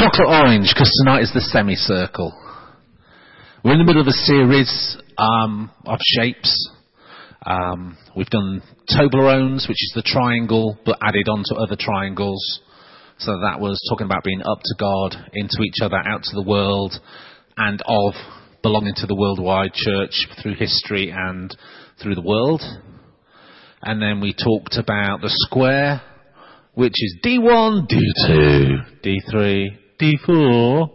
chocolate orange, because tonight is the semicircle. We're in the middle of a series um, of shapes. Um, we've done Toblerones, which is the triangle, but added on to other triangles. So that was talking about being up to God, into each other, out to the world, and of belonging to the worldwide church through history and through the world. And then we talked about the square, which is D1, D2, D3, D4,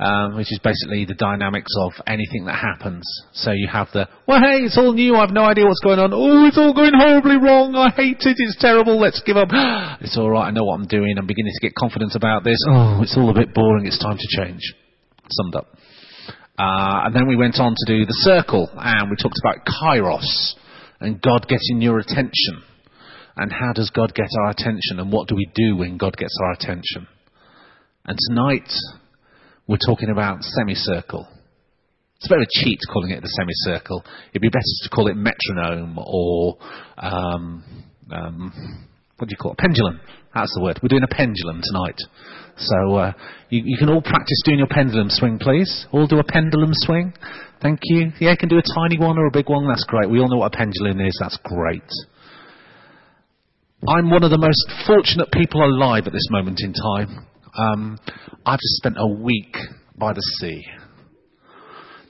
um, which is basically the dynamics of anything that happens. So you have the, well, hey, it's all new. I have no idea what's going on. Oh, it's all going horribly wrong. I hate it. It's terrible. Let's give up. It's all right. I know what I'm doing. I'm beginning to get confidence about this. Oh, it's all a bit boring. It's time to change. Summed up. Uh, and then we went on to do the circle, and we talked about kairos and God getting your attention. And how does God get our attention? And what do we do when God gets our attention? And tonight, we're talking about semicircle. It's a bit of a cheat calling it the semicircle. It'd be better to call it metronome or um, um, what do you call it? Pendulum. That's the word. We're doing a pendulum tonight. So uh, you, you, can all practice doing your pendulum swing, please. All do a pendulum swing. Thank you. Yeah, you can do a tiny one or a big one. That's great. We all know what a pendulum is. That's great. I'm one of the most fortunate people alive at this moment in time. Um, I've just spent a week by the sea.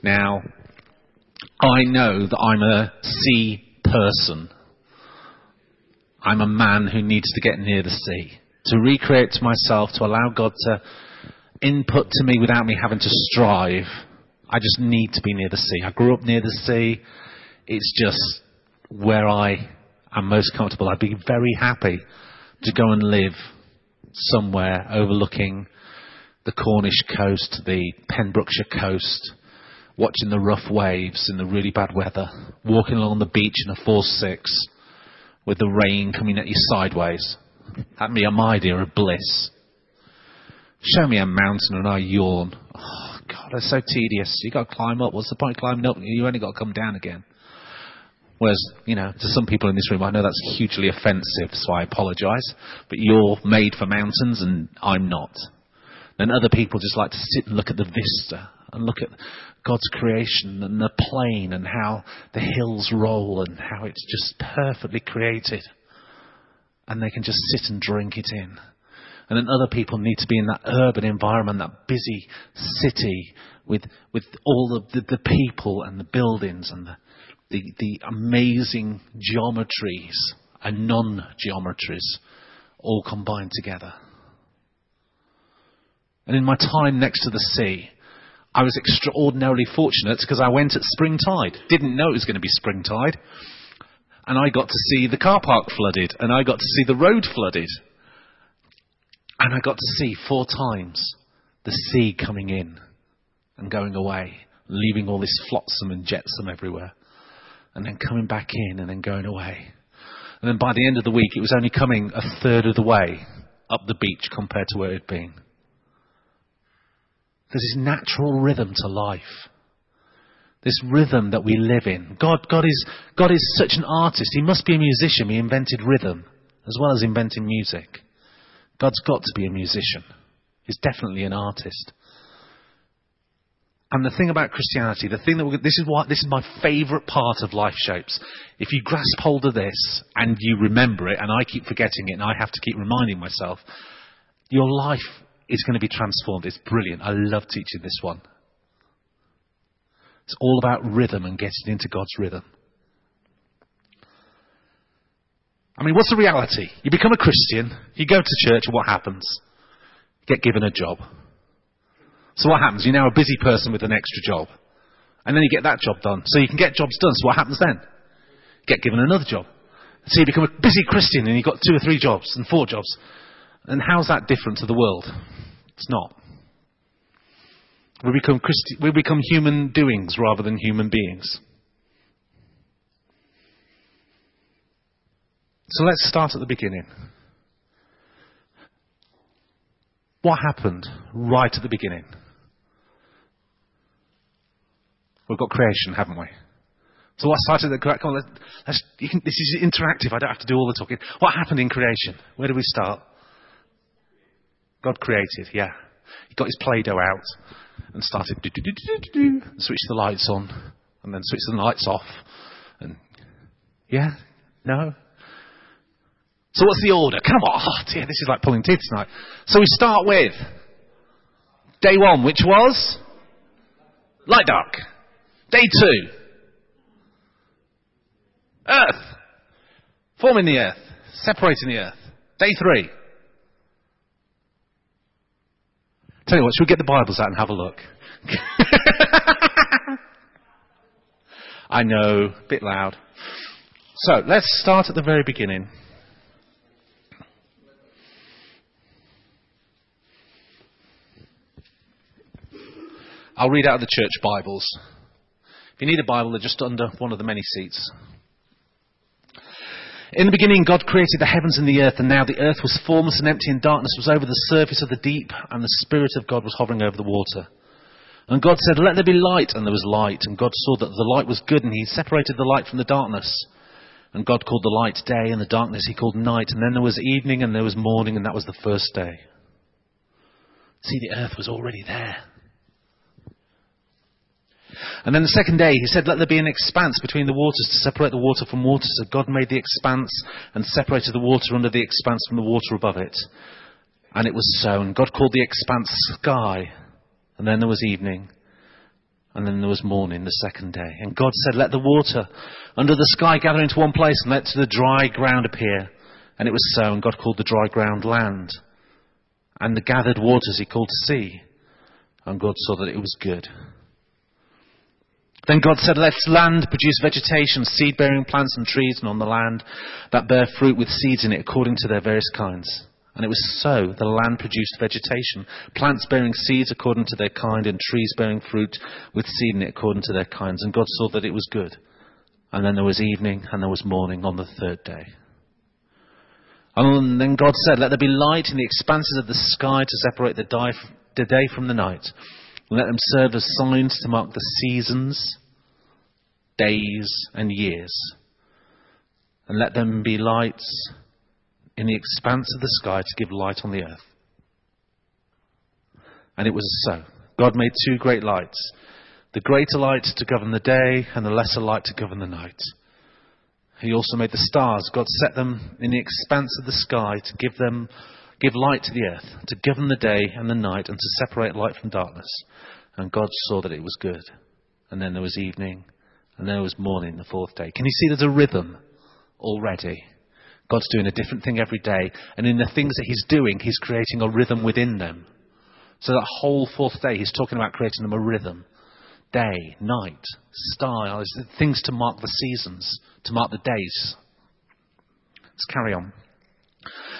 Now, I know that I'm a sea person. I'm a man who needs to get near the sea, to recreate to myself, to allow God to input to me without me having to strive. I just need to be near the sea. I grew up near the sea. It's just where I am most comfortable. I'd be very happy to go and live somewhere overlooking the Cornish coast, the Pembrokeshire coast, watching the rough waves in the really bad weather, walking along the beach in a force six with the rain coming at you sideways. That'd be a my idea of bliss. Show me a mountain and I yawn. Oh, God, it's so tedious. You've got to climb up. What's the point of climbing up? You only got to come down again. Whereas, you know, to some people in this room, I know that's hugely offensive, so I apologise. But you're made for mountains and I'm not. Then other people just like to sit and look at the vista and look at God's creation and the plain and how the hills roll and how it's just perfectly created. And they can just sit and drink it in. And then other people need to be in that urban environment, that busy city with, with all the, the, the people and the buildings and the, the, the amazing geometries and non-geometries all combined together. And in my time next to the sea, I was extraordinarily fortunate because I went at spring tide. Didn't know it was going to be spring tide. And I got to see the car park flooded, and I got to see the road flooded. And I got to see four times the sea coming in and going away, leaving all this flotsam and jetsam everywhere and then coming back in and then going away. And then by the end of the week, it was only coming a third of the way up the beach compared to where it had been. There's this natural rhythm to life. This rhythm that we live in. God, God is, God is such an artist. He must be a musician. He invented rhythm as well as inventing music. God's got to be a musician. He's definitely an artist. And the thing about Christianity, the thing that this is what this is my favourite part of life shapes. If you grasp hold of this and you remember it, and I keep forgetting it, and I have to keep reminding myself, your life is going to be transformed. It's brilliant. I love teaching this one. It's all about rhythm and getting into God's rhythm. I mean, what's the reality? You become a Christian, you go to church, and what happens? You get given a job. So what happens? You're now a busy person with an extra job. And then you get that job done. So you can get jobs done. So what happens then? Get given another job. So you become a busy Christian and you've got two or three jobs and four jobs. And how's that different to the world? It's not. We become, Christi- we become human doings rather than human beings. So let's start at the beginning. What happened right at the beginning? We've got creation, haven't we? So what started the come on, let's, can, this is interactive. I don't have to do all the talking. What happened in creation? Where do we start? God created, yeah. He got his Play Doh out and started do and the lights on, and then switched the lights off. And yeah, no. So what's the order? Come on, oh dear, this is like pulling teeth tonight. So we start with day one, which was light dark. Day two, earth, forming the earth, separating the earth. Day three. Tell you what, should we get the Bibles out and have a look? I know, a bit loud. So let's start at the very beginning. I'll read out of the church Bibles. You need a Bible, they're just under one of the many seats. In the beginning, God created the heavens and the earth, and now the earth was formless and empty, and darkness was over the surface of the deep, and the Spirit of God was hovering over the water. And God said, Let there be light, and there was light. And God saw that the light was good, and He separated the light from the darkness. And God called the light day, and the darkness He called night. And then there was evening, and there was morning, and that was the first day. See, the earth was already there. And then the second day, he said, Let there be an expanse between the waters to separate the water from water. So God made the expanse and separated the water under the expanse from the water above it. And it was so. And God called the expanse sky. And then there was evening. And then there was morning, the second day. And God said, Let the water under the sky gather into one place and let the dry ground appear. And it was so. And God called the dry ground land. And the gathered waters he called sea. And God saw that it was good. Then God said, Let land produce vegetation, seed bearing plants and trees, and on the land that bear fruit with seeds in it according to their various kinds. And it was so. The land produced vegetation, plants bearing seeds according to their kind, and trees bearing fruit with seed in it according to their kinds. And God saw that it was good. And then there was evening, and there was morning on the third day. And then God said, Let there be light in the expanses of the sky to separate the day from the night let them serve as signs to mark the seasons, days, and years. And let them be lights in the expanse of the sky to give light on the earth. And it was so. God made two great lights the greater light to govern the day, and the lesser light to govern the night. He also made the stars. God set them in the expanse of the sky to give them give light to the earth, to govern the day and the night, and to separate light from darkness. And God saw that it was good. And then there was evening, and then there was morning, the fourth day. Can you see there's a rhythm already? God's doing a different thing every day, and in the things that He's doing, He's creating a rhythm within them. So that whole fourth day, He's talking about creating them a rhythm. Day, night, style, things to mark the seasons, to mark the days. Let's carry on.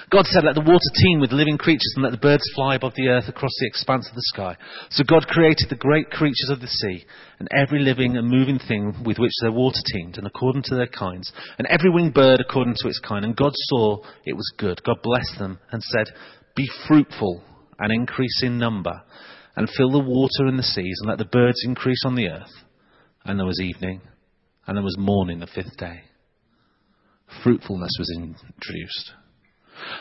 God said, Let the water teem with living creatures and let the birds fly above the earth across the expanse of the sky. So God created the great creatures of the sea and every living and moving thing with which their water teemed and according to their kinds and every winged bird according to its kind. And God saw it was good. God blessed them and said, Be fruitful and increase in number and fill the water in the seas and let the birds increase on the earth. And there was evening and there was morning the fifth day. Fruitfulness was introduced.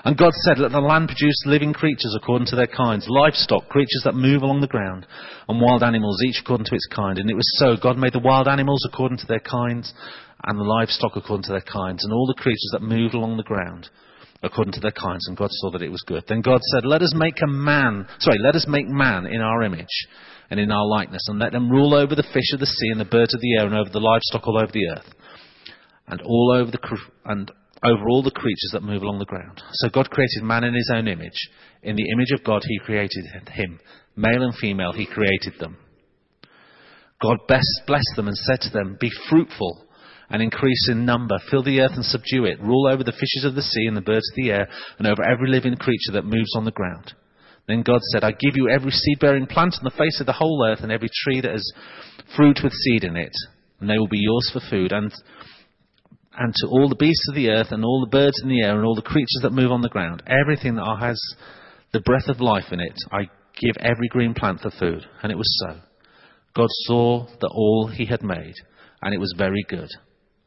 And God said, Let the land produce living creatures according to their kinds, livestock, creatures that move along the ground, and wild animals, each according to its kind. And it was so. God made the wild animals according to their kinds, and the livestock according to their kinds, and all the creatures that move along the ground according to their kinds. And God saw that it was good. Then God said, Let us make a man, sorry, let us make man in our image and in our likeness, and let them rule over the fish of the sea and the birds of the air and over the livestock all over the earth and all over the and over all the creatures that move along the ground. So God created man in his own image. In the image of God, he created him. Male and female, he created them. God blessed them and said to them, Be fruitful and increase in number. Fill the earth and subdue it. Rule over the fishes of the sea and the birds of the air and over every living creature that moves on the ground. Then God said, I give you every seed bearing plant on the face of the whole earth and every tree that has fruit with seed in it. And they will be yours for food. And and to all the beasts of the earth, and all the birds in the air, and all the creatures that move on the ground, everything that has the breath of life in it, I give every green plant for food. And it was so. God saw that all he had made, and it was very good.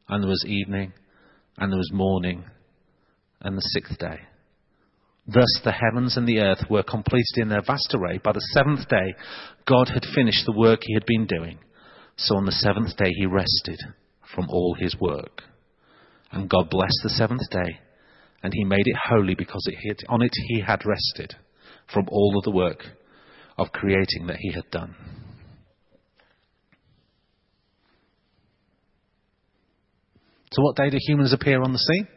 And there was evening, and there was morning, and the sixth day. Thus the heavens and the earth were completed in their vast array. By the seventh day, God had finished the work he had been doing. So on the seventh day, he rested from all his work. And God blessed the seventh day, and he made it holy because it on it he had rested from all of the work of creating that he had done. So, what day do humans appear on the scene?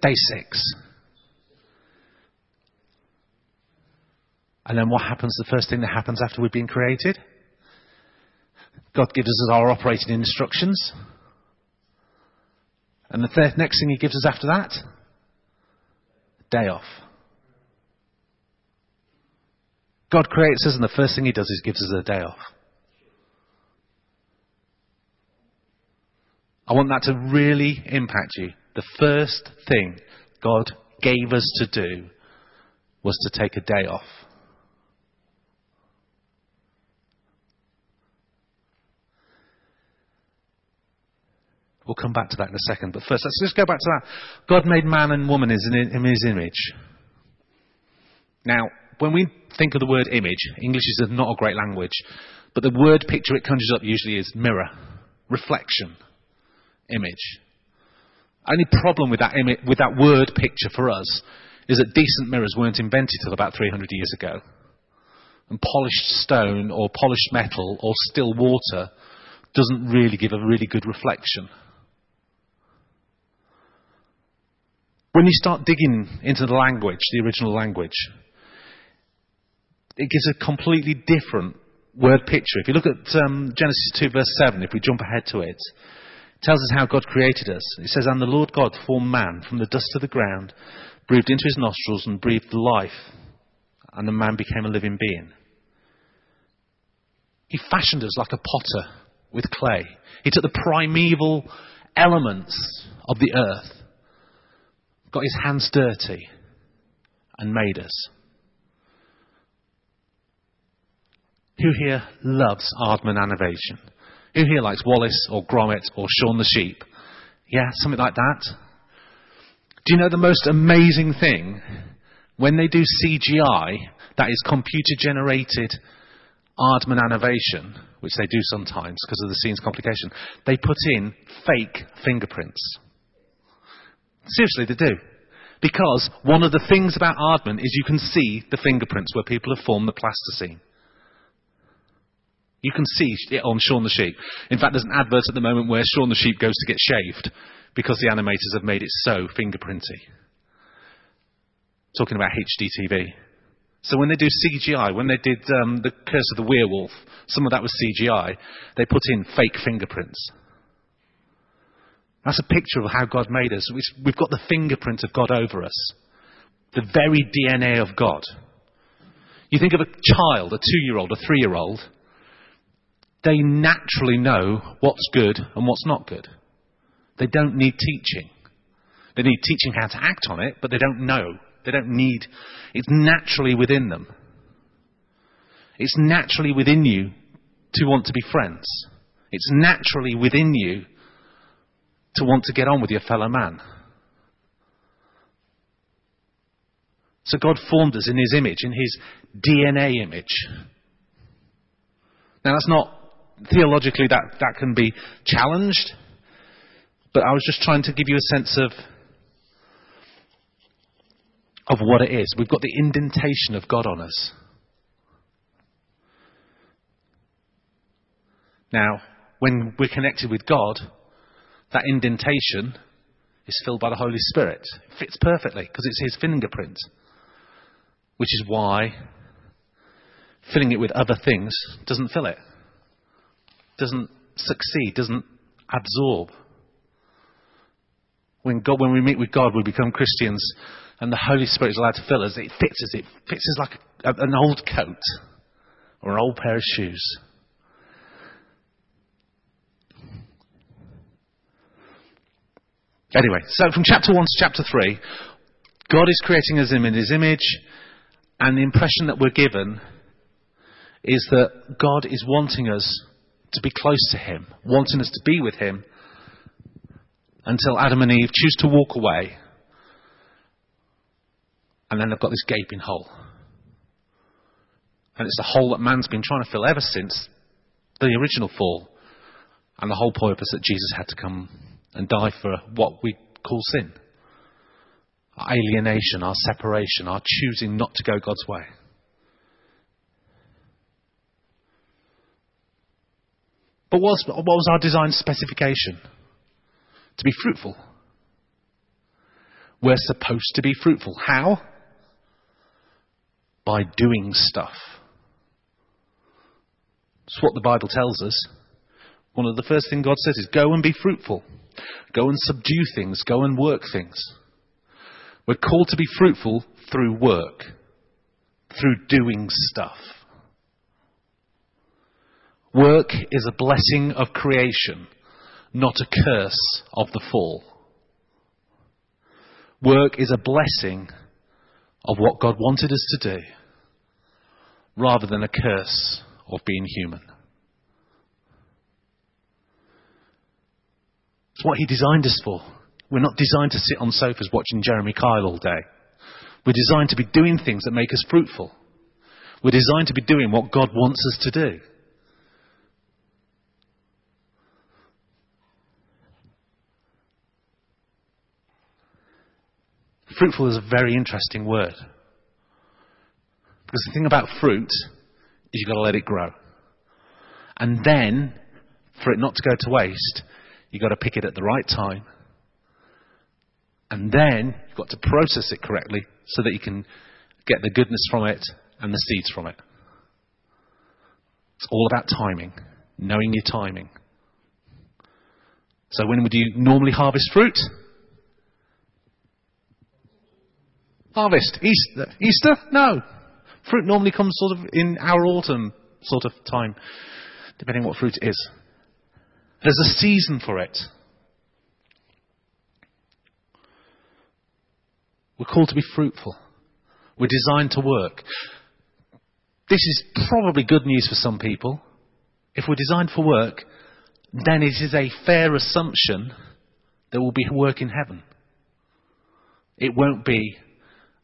Day six. And then what happens? The first thing that happens after we've been created? God gives us our operating instructions. And the th- next thing He gives us after that? Day off. God creates us, and the first thing He does is gives us a day off. I want that to really impact you. The first thing God gave us to do was to take a day off. We'll come back to that in a second. But first, let's just go back to that. God made man and woman in his image. Now, when we think of the word image, English is not a great language, but the word picture it conjures up usually is mirror, reflection, image. Only problem with that, with that word picture for us is that decent mirrors weren't invented till about 300 years ago. And polished stone or polished metal or still water doesn't really give a really good reflection. When you start digging into the language, the original language, it gives a completely different word picture. If you look at um, Genesis 2, verse 7, if we jump ahead to it, it tells us how God created us. It says, And the Lord God formed man from the dust of the ground, breathed into his nostrils, and breathed life, and the man became a living being. He fashioned us like a potter with clay. He took the primeval elements of the earth got his hands dirty and made us. Who here loves Aardman Animation? Who here likes Wallace or Gromit or Shaun the Sheep? Yeah, something like that. Do you know the most amazing thing? When they do CGI, that is computer generated Aardman animation, which they do sometimes because of the scene's complication, they put in fake fingerprints. Seriously, they do. Because one of the things about Aardman is you can see the fingerprints where people have formed the plasticine. You can see it on Shaun the Sheep. In fact, there's an advert at the moment where Shaun the Sheep goes to get shaved because the animators have made it so fingerprinty. Talking about HDTV. So when they do CGI, when they did um, the Curse of the Werewolf, some of that was CGI. They put in fake fingerprints. That's a picture of how God made us. We've got the fingerprint of God over us, the very DNA of God. You think of a child, a two year old, a three year old, they naturally know what's good and what's not good. They don't need teaching. They need teaching how to act on it, but they don't know. They don't need, it's naturally within them. It's naturally within you to want to be friends. It's naturally within you to want to get on with your fellow man. So God formed us in His image, in His DNA image. Now that's not, theologically that, that can be challenged, but I was just trying to give you a sense of, of what it is. We've got the indentation of God on us. Now, when we're connected with God, that indentation is filled by the Holy Spirit. It fits perfectly because it's his fingerprint. Which is why filling it with other things doesn't fill it, doesn't succeed, doesn't absorb. When, God, when we meet with God, we become Christians, and the Holy Spirit is allowed to fill us. It fits us. It fits us like a, an old coat or an old pair of shoes. Anyway, so from chapter 1 to chapter 3, God is creating us in his image, and the impression that we're given is that God is wanting us to be close to him, wanting us to be with him until Adam and Eve choose to walk away And then they've got this gaping hole. And it's a hole that man's been trying to fill ever since the original fall. And the whole purpose that Jesus had to come and die for what we call sin our alienation, our separation, our choosing not to go God's way. But what was, what was our design specification? To be fruitful. We're supposed to be fruitful. How? By doing stuff. That's what the Bible tells us. One of the first things God says is go and be fruitful. Go and subdue things. Go and work things. We're called to be fruitful through work, through doing stuff. Work is a blessing of creation, not a curse of the fall. Work is a blessing of what God wanted us to do, rather than a curse of being human. It's what He designed us for. We're not designed to sit on sofas watching Jeremy Kyle all day. We're designed to be doing things that make us fruitful. We're designed to be doing what God wants us to do. Fruitful is a very interesting word. Because the thing about fruit is you've got to let it grow. And then, for it not to go to waste, you've got to pick it at the right time. And then you've got to process it correctly so that you can get the goodness from it and the seeds from it. It's all about timing, knowing your timing. So when would you normally harvest fruit? Harvest. Easter. Easter? No. Fruit normally comes sort of in our autumn sort of time, depending what fruit it is. There's a season for it. We're called to be fruitful. We're designed to work. This is probably good news for some people. If we're designed for work, then it is a fair assumption that will be work in heaven. It won't be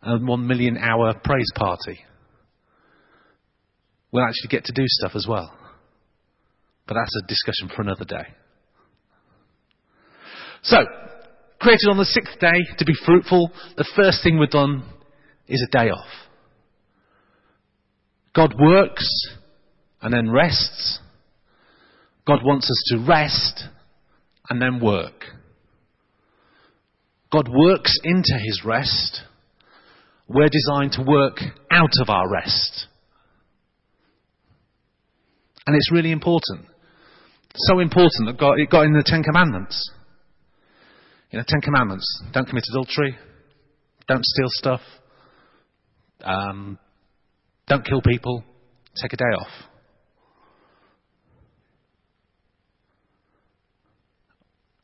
a one million hour praise party. We'll actually get to do stuff as well. But that's a discussion for another day. So, created on the sixth day to be fruitful, the first thing we've done is a day off. God works and then rests. God wants us to rest and then work. God works into his rest we're designed to work out of our rest. And it's really important. So important that God, it got in the Ten Commandments. You know, Ten Commandments. Don't commit adultery. Don't steal stuff. Um, don't kill people. Take a day off.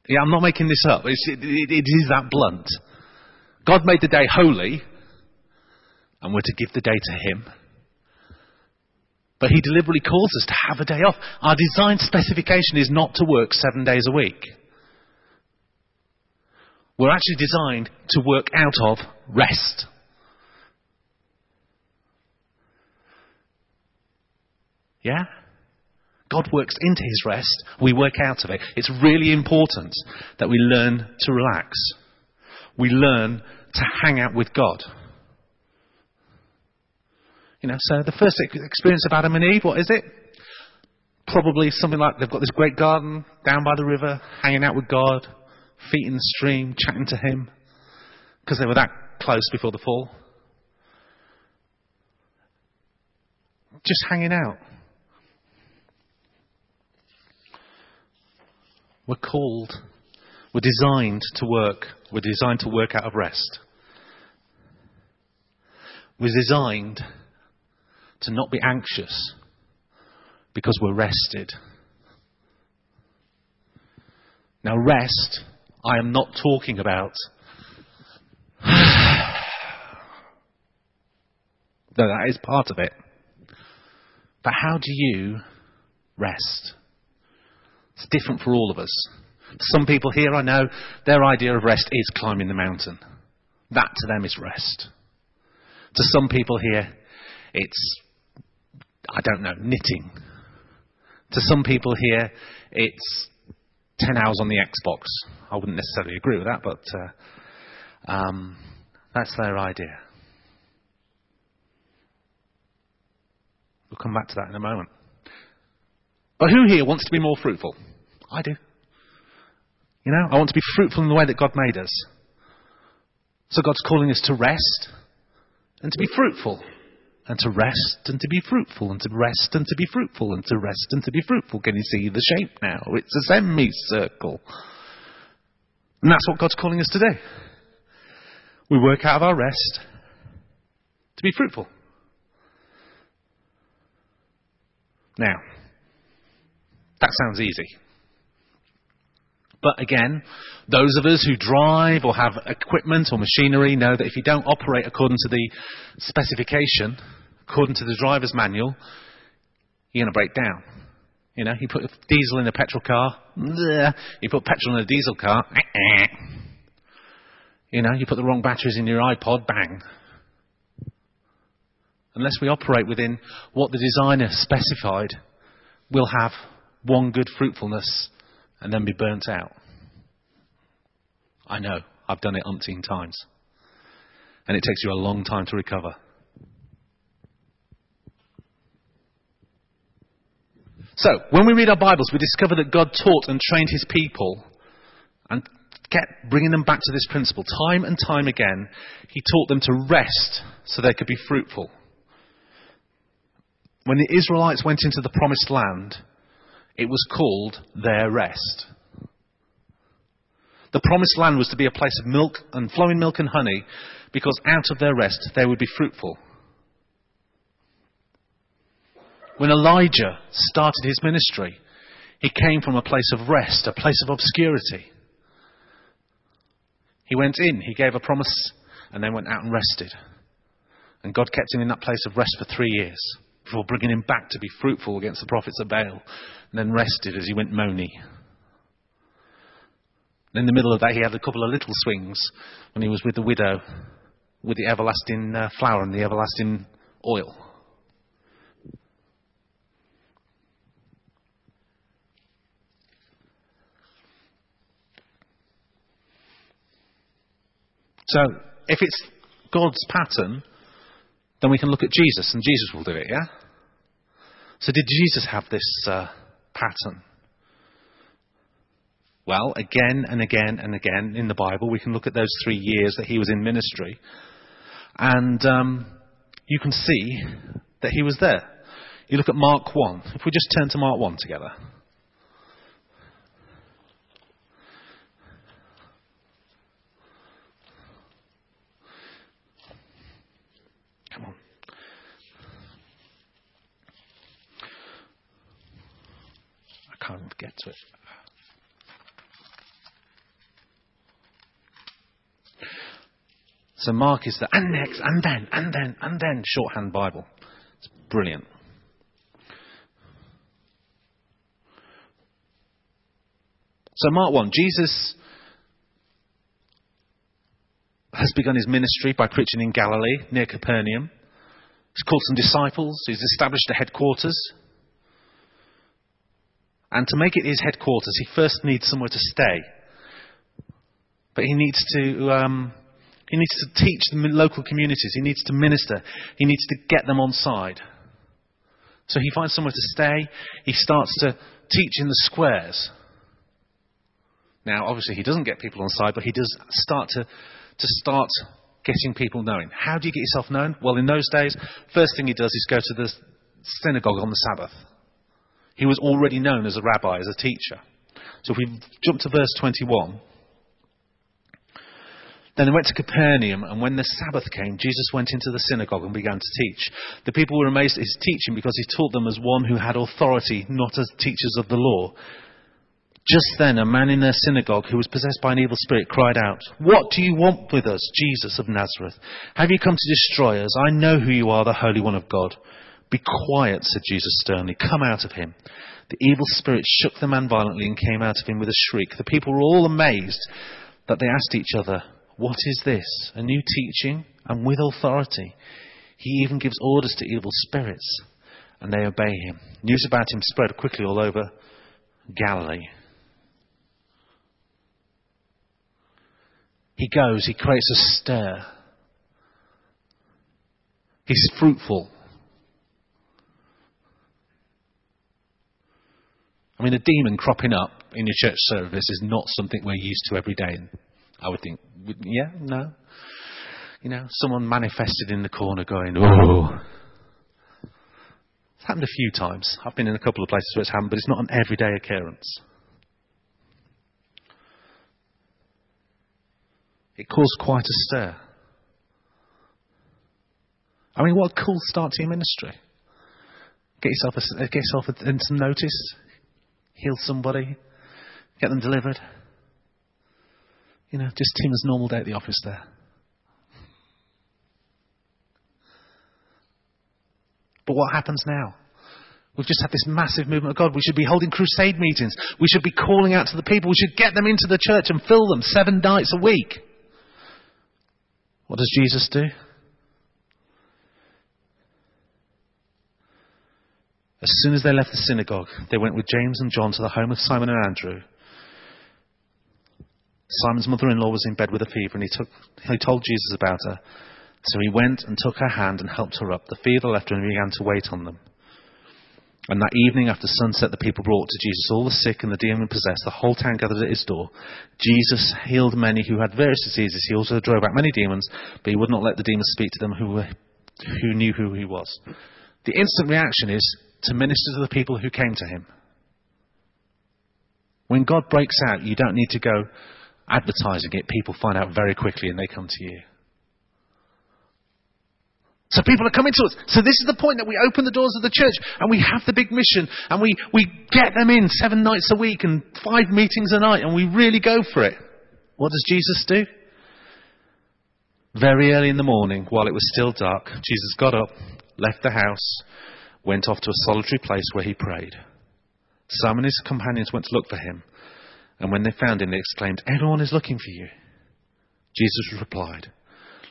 Yeah, I'm not making this up. It, it, it is that blunt. God made the day holy and we're to give the day to Him. But He deliberately calls us to have a day off. Our design specification is not to work seven days a week. We're actually designed to work out of rest. Yeah? God works into his rest, we work out of it. It's really important that we learn to relax. We learn to hang out with God. You know, so the first experience of Adam and Eve, what is it? Probably something like they've got this great garden down by the river, hanging out with God, feet in the stream, chatting to Him, because they were that close before the fall. Just hanging out. We're called, we're designed to work, we're designed to work out of rest. We're designed to not be anxious because we're rested. Now, rest, I am not talking about. Though that is part of it. But how do you rest? It's different for all of us. Some people here, I know, their idea of rest is climbing the mountain. That to them is rest. To some people here, it's, I don't know, knitting. To some people here, it's 10 hours on the Xbox. I wouldn't necessarily agree with that, but uh, um, that's their idea. We'll come back to that in a moment. But who here wants to be more fruitful? I do. You know, I want to be fruitful in the way that God made us. So God's calling us to rest and to be fruitful. And to rest and to be fruitful, and to rest and to be fruitful, and to rest and to be fruitful. Can you see the shape now? It's a semicircle. And that's what God's calling us to do. We work out of our rest to be fruitful. Now, that sounds easy. But again, those of us who drive or have equipment or machinery know that if you don't operate according to the specification, according to the driver's manual, you're going to break down. You know, you put diesel in a petrol car, you put petrol in a diesel car, you know, you put the wrong batteries in your iPod, bang. Unless we operate within what the designer specified, we'll have one good fruitfulness and then be burnt out. I know, I've done it umpteen times. And it takes you a long time to recover. So, when we read our Bibles, we discover that God taught and trained his people and kept bringing them back to this principle. Time and time again, he taught them to rest so they could be fruitful. When the Israelites went into the promised land, it was called their rest. The promised land was to be a place of milk and flowing milk and honey because out of their rest they would be fruitful. When Elijah started his ministry, he came from a place of rest, a place of obscurity. He went in, he gave a promise, and then went out and rested. And God kept him in that place of rest for three years before bringing him back to be fruitful against the prophets of Baal, and then rested as he went moany. In the middle of that, he had a couple of little swings when he was with the widow, with the everlasting uh, flour and the everlasting oil. So, if it's God's pattern, then we can look at Jesus, and Jesus will do it, yeah? So, did Jesus have this uh, pattern? Well, again and again and again in the Bible, we can look at those three years that he was in ministry, and um, you can see that he was there. You look at Mark 1. If we just turn to Mark 1 together. Come on. I can't get to it. So Mark is the and next, and then, and then, and then shorthand Bible. It's brilliant. So Mark 1, Jesus has begun his ministry by preaching in Galilee, near Capernaum. He's called some disciples. He's established a headquarters. And to make it his headquarters, he first needs somewhere to stay. But he needs to um, he needs to teach the local communities. He needs to minister. He needs to get them on side. So he finds somewhere to stay. He starts to teach in the squares. Now, obviously, he doesn't get people on side, but he does start to, to start getting people knowing. How do you get yourself known? Well, in those days, first thing he does is go to the synagogue on the Sabbath. He was already known as a rabbi, as a teacher. So if we jump to verse 21, then they went to Capernaum, and when the Sabbath came, Jesus went into the synagogue and began to teach. The people were amazed at his teaching because he taught them as one who had authority, not as teachers of the law. Just then, a man in their synagogue who was possessed by an evil spirit cried out, What do you want with us, Jesus of Nazareth? Have you come to destroy us? I know who you are, the Holy One of God. Be quiet, said Jesus sternly. Come out of him. The evil spirit shook the man violently and came out of him with a shriek. The people were all amazed that they asked each other, what is this? A new teaching and with authority. He even gives orders to evil spirits, and they obey him. News about him spread quickly all over Galilee. He goes, he creates a stir. He's fruitful. I mean, a demon cropping up in your church service is not something we're used to every day. I would think, yeah, no. You know, someone manifested in the corner going, oh. It's happened a few times. I've been in a couple of places where it's happened, but it's not an everyday occurrence. It caused quite a stir. I mean, what a cool start to your ministry. Get yourself, a, get yourself a, some notice, heal somebody, get them delivered. You know, just Tim's normal day at the office there. But what happens now? We've just had this massive movement of God. We should be holding crusade meetings. We should be calling out to the people. We should get them into the church and fill them seven nights a week. What does Jesus do? As soon as they left the synagogue, they went with James and John to the home of Simon and Andrew. Simon's mother-in-law was in bed with a fever, and he, took, he told Jesus about her. So he went and took her hand and helped her up. The fever left her, and began to wait on them. And that evening after sunset, the people brought to Jesus all the sick and the demon possessed. The whole town gathered at his door. Jesus healed many who had various diseases. He also drove out many demons, but he would not let the demons speak to them who, were, who knew who he was. The instant reaction is to minister to the people who came to him. When God breaks out, you don't need to go advertising it. People find out very quickly and they come to you. So people are coming to us. So this is the point that we open the doors of the church and we have the big mission and we, we get them in seven nights a week and five meetings a night and we really go for it. What does Jesus do? Very early in the morning, while it was still dark, Jesus got up, left the house, went off to a solitary place where he prayed. Simon and his companions went to look for him, and when they found him, they exclaimed, Everyone is looking for you. Jesus replied,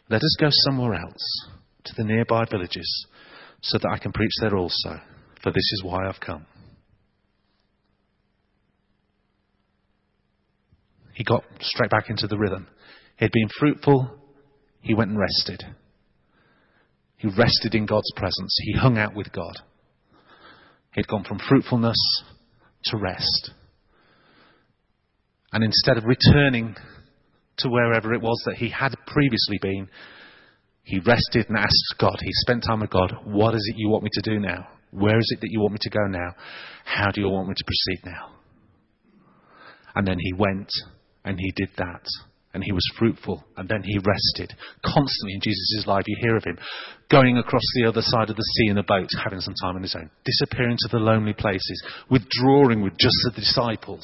Let us go somewhere else, to the nearby villages, so that I can preach there also, for this is why I've come. He got straight back into the rhythm. He had been fruitful, he went and rested. He rested in God's presence. He hung out with God. He'd gone from fruitfulness to rest. And instead of returning to wherever it was that he had previously been, he rested and asked God. He spent time with God. What is it you want me to do now? Where is it that you want me to go now? How do you want me to proceed now? And then he went and he did that and he was fruitful, and then he rested. Constantly in Jesus' life, you hear of him going across the other side of the sea in a boat, having some time on his own, disappearing to the lonely places, withdrawing with just the disciples,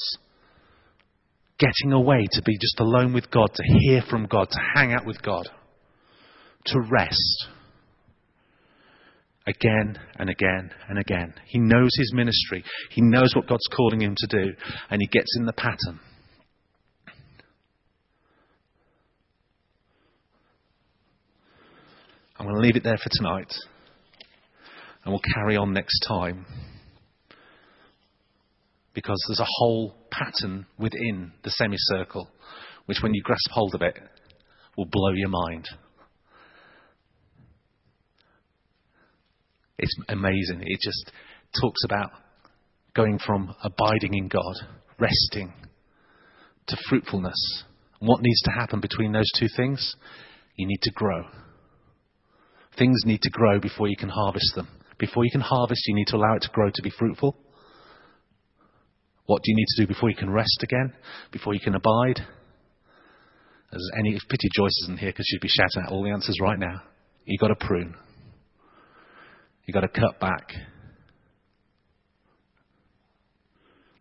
getting away to be just alone with God, to hear from God, to hang out with God, to rest. Again and again and again. He knows his ministry. He knows what God's calling him to do, and he gets in the pattern. I'm going to leave it there for tonight. And we'll carry on next time. Because there's a whole pattern within the semicircle, which when you grasp hold of it, will blow your mind. It's amazing. It just talks about going from abiding in God, resting, to fruitfulness. what needs to happen between those two things? You need to grow. Things need to grow before you can harvest them. Before you can harvest, you need to allow it to grow to be fruitful. What do you need to do before you can rest again? Before you can abide? There's any pity Joyce isn't here because she'd be shouting out all the answers right now. You've got to prune. You've got to cut back.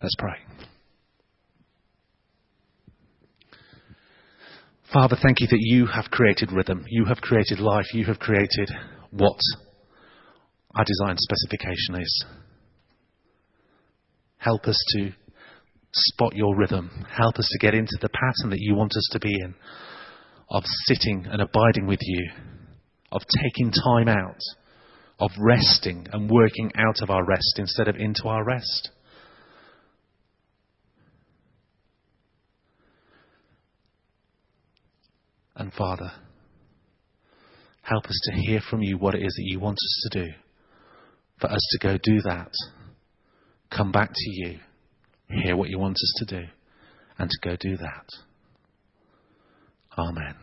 Let's pray. Father, thank you that you have created rhythm. You have created life. You have created what our design specification is. Help us to spot your rhythm. Help us to get into the pattern that you want us to be in of sitting and abiding with you of taking time out, of resting and working out of our rest instead of into our rest. And Father, help us to hear from you what it is that you want us to do. For us to go do that, come back to you, hear what you want us to do, and to go do that. Amen.